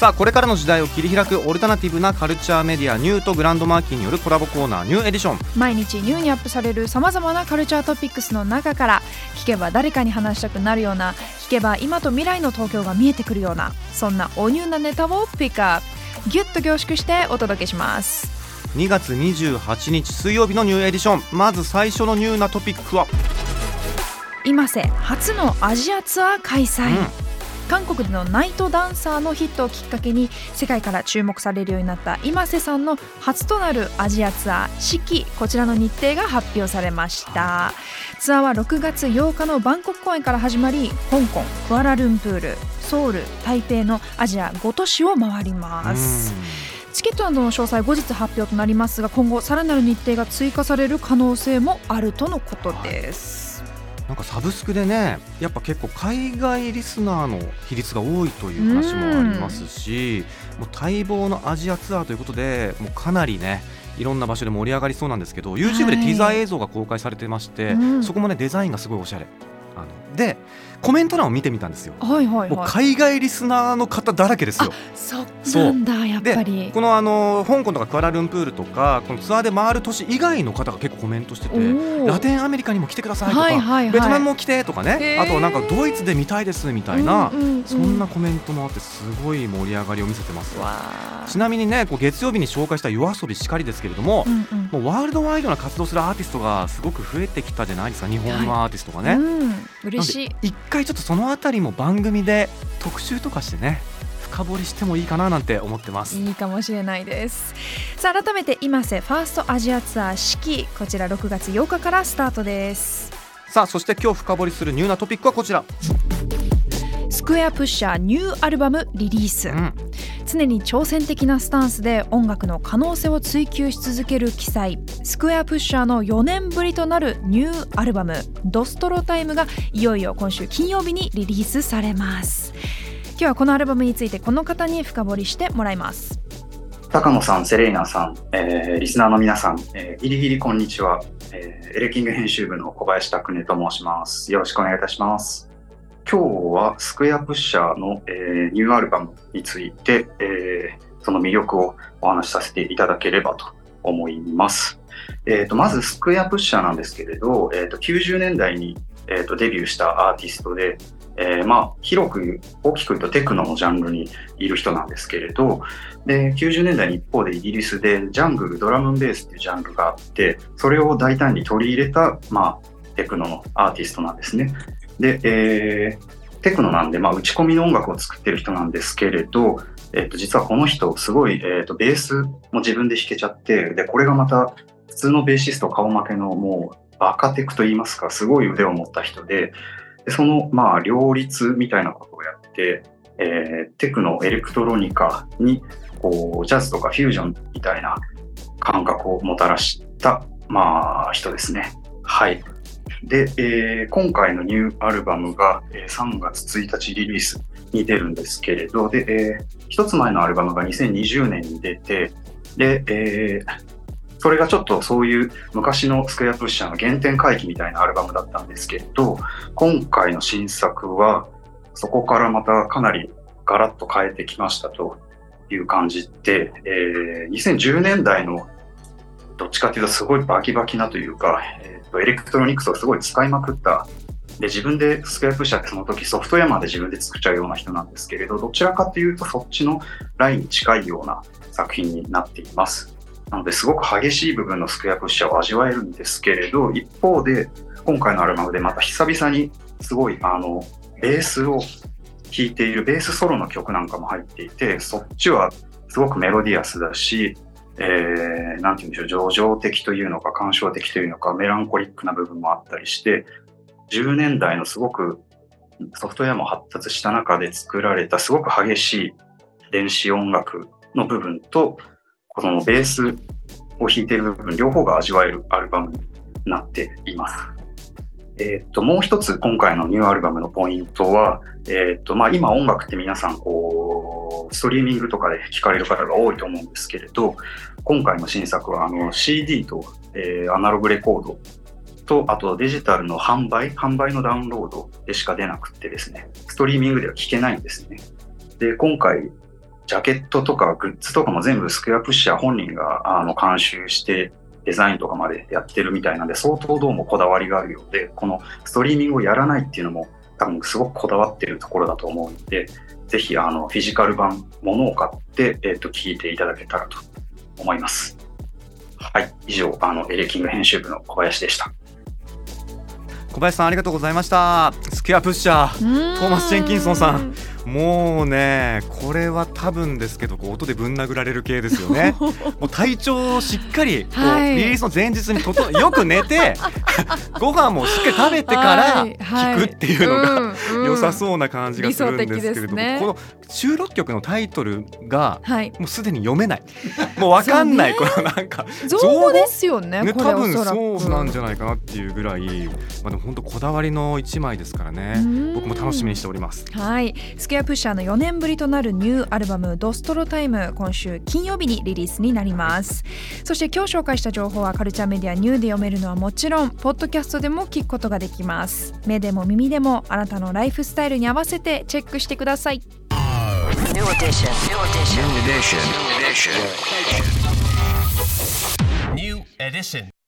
さあこれからの時代を切り開くオルタナティブなカルチャーメディアニューとグランドマーキーによるコラボコーナーニューエディション。毎日ニューにアップされるさまざまなカルチャートピックスの中から聞けば誰かに話したくなるような聞けば今と未来の東京が見えてくるようなそんなおニューなネタをピックアップ。ギュッと凝縮してお届けします。2月28日水曜日のニューエディション。まず最初のニューなトピックは。今瀬初のアジアツアー開催、うん韓国での NIGHT DANCER のヒットをきっかけに世界から注目されるようになった今瀬さんの初となるアジアツアー四季こちらの日程が発表されました。ツアーは6月8日のバンコク公演から始まり香港クアラルンプールソウル台北のアジア5都市を回ります。チケットなどの詳細後日発表となりますが今後さらなる日程が追加される可能性もあるとのことですなんかサブスクでねやっぱ結構海外リスナーの比率が多いという話もありますしもう待望のアジアツアーということでもうかなりねいろんな場所で盛り上がりそうなんですけど YouTube でティザー映像が公開されてまして、うん。そこもねデザインがすごいおしゃれ。あのでコメント欄を見てみたんですよ。はいはいもうはい海外リスナーの方だらけですよ。そう。なんだやっぱり。このあの香港とかクアラルンプールとかこのツアーで回る都市以外の方が結構コメントしててラテンアメリカにも来てくださいとか、はいはいはい。ベトナムも来てとかね。あとなんかドイツで見たいですみたいな、うんうんうん。そんなコメントもあってすごい盛り上がりを見せてますわちなみにねこう月曜日に紹介した夜遊びしかりですけれども、うんうん。もうワールドワイドな活動するアーティストがすごく増えてきたじゃないですか。日本のアーティストがね。うん、嬉しい。一回ちょっとそのあたりも番組で特集とかしてね深掘りしてもいいかななんて思ってます。いいかもしれないです。さあ改めて今瀬ファーストアジアツアー四季こちら6月8日からスタートです。さあそして今日深掘りするニューなトピックはこちら。スクエアプッシャーニューアルバムリリース、うん常に挑戦的なスタンスで音楽の可能性を追求し続ける記載スクエアプッシャーの4年ぶりとなるニューアルバム「ドストロタイム」がいよいよ今週金曜日にリリースされます今日はこのアルバムについてこの方に深掘りしてもらいます高野さん、セレイナさん、えーリスナーの皆さん、えーギリギリこんにちは、えーエレキング編集部の小林拓音と申します。よろしくお願いいたします。今日はスクエアプッシャーの、えーニューアルバムについて、えーその魅力をお話しさせていただければと思います。えーとまずスクエアプッシャーなんですけれど、えーと90年代に、えーとデビューしたアーティストで、えーまあ、広く大きく言うとテクノのジャンルにいる人なんですけれど、で90年代に一方でイギリスでジャングルドラムベースっていうジャンルがあってそれを大胆に取り入れた、まあ、テクノのアーティストなんですね。で、えーテクノなんで、まあ、打ち込みの音楽を作ってる人なんですけれど、えっと実はこの人すごい、えっとベースも自分で弾けちゃってでこれがまた普通のベーシスト顔負けのもうバカテクといいますかすごい腕を持った人ででそのまあ両立みたいなことをやって、えーテクノエレクトロニカにこうジャズとかフュージョンみたいな感覚をもたらした、まあ、人ですね。はい。で、えー今回のニューアルバムがえ3月1日リリースに出るんですけれど、で、えー一つ前のアルバムが2020年に出て、で、えーそれがちょっとそういう昔のスクエアプッシャーの原点回帰みたいなアルバムだったんですけれど、今回の新作はそこからまたかなりガラッと変えてきましたという感じで、えー2010年代のどっちかというとすごいバキバキなというか、えーとエレクトロニクスをすごい使いまくった。で自分でスクエアプッシャーってその時ソフトウェアまで自分で作っちゃうような人なんですけれどどちらかというとそっちのラインに近いような作品になっています。なのですごく激しい部分のスクエアプッシャーを味わえるんですけれど一方で今回のアルバムでまた久々にすごいあのベースを弾いているベースソロの曲なんかも入っていてそっちはすごくメロディアスだし、えー、なんて言うんでしょう情情的というのか感傷的というのかメランコリックな部分もあったりして10年代のすごくソフトウェアも発達した中で作られたすごく激しい電子音楽の部分とこのベースを弾いている部分両方が味わえるアルバムになっています。えっと、もう一つ今回のニューアルバムのポイントは、えっと、まあ、今音楽って皆さん、こう、ストリーミングとかで聴かれる方が多いと思うんですけれど、今回の新作は、あの、CD と、えーアナログレコードと、あとデジタルの販売、販売のダウンロードでしか出なくてですね、ストリーミングでは聴けないんですね。で、今回、ジャケットとかグッズとかも全部スクエアプッシャー本人があの監修してデザインとかまでやってるみたいなんで相当どうもこだわりがあるようでこのストリーミングをやらないっていうのも多分すごくこだわってるところだと思うのでぜひあのフィジカル版ものを買って、えっと聞いていただけたらと思います。はい。以上あのエレキング編集部の小林でした。小林さんありがとうございました。スクエアプッシャートーマスジェンキンソンさん。もうねこれは多分ですけどこう音でぶん殴られる系ですよね。もう体調をしっかりこう、はい。リリースの前日にととよく寝て ご飯もしっかり食べてからはいはい聞くっていうのが、良さそうな感じがするんですけれども、ね。この収録曲のタイトルがはい。もうすでに読めない。もうわかんない、そうこのなんか造語ですよねね、多分おそうなんじゃないかなっていうぐらい、まあ、でも本当こだわりの一枚ですからね。うん。僕も楽しみにしております。はい、スクエアプッシャーの4年ぶりとなるニューアルバム「ドストロタイム」今週金曜日にリリースになります。そして今日紹介した情報はカルチャーメディアニューで読めるのはもちろんポッドキャストでも聞くことができます目でも耳でもあなたのライフスタイルに合わせてチェックしてください New edition. New edition. New edition. New edition. New edition.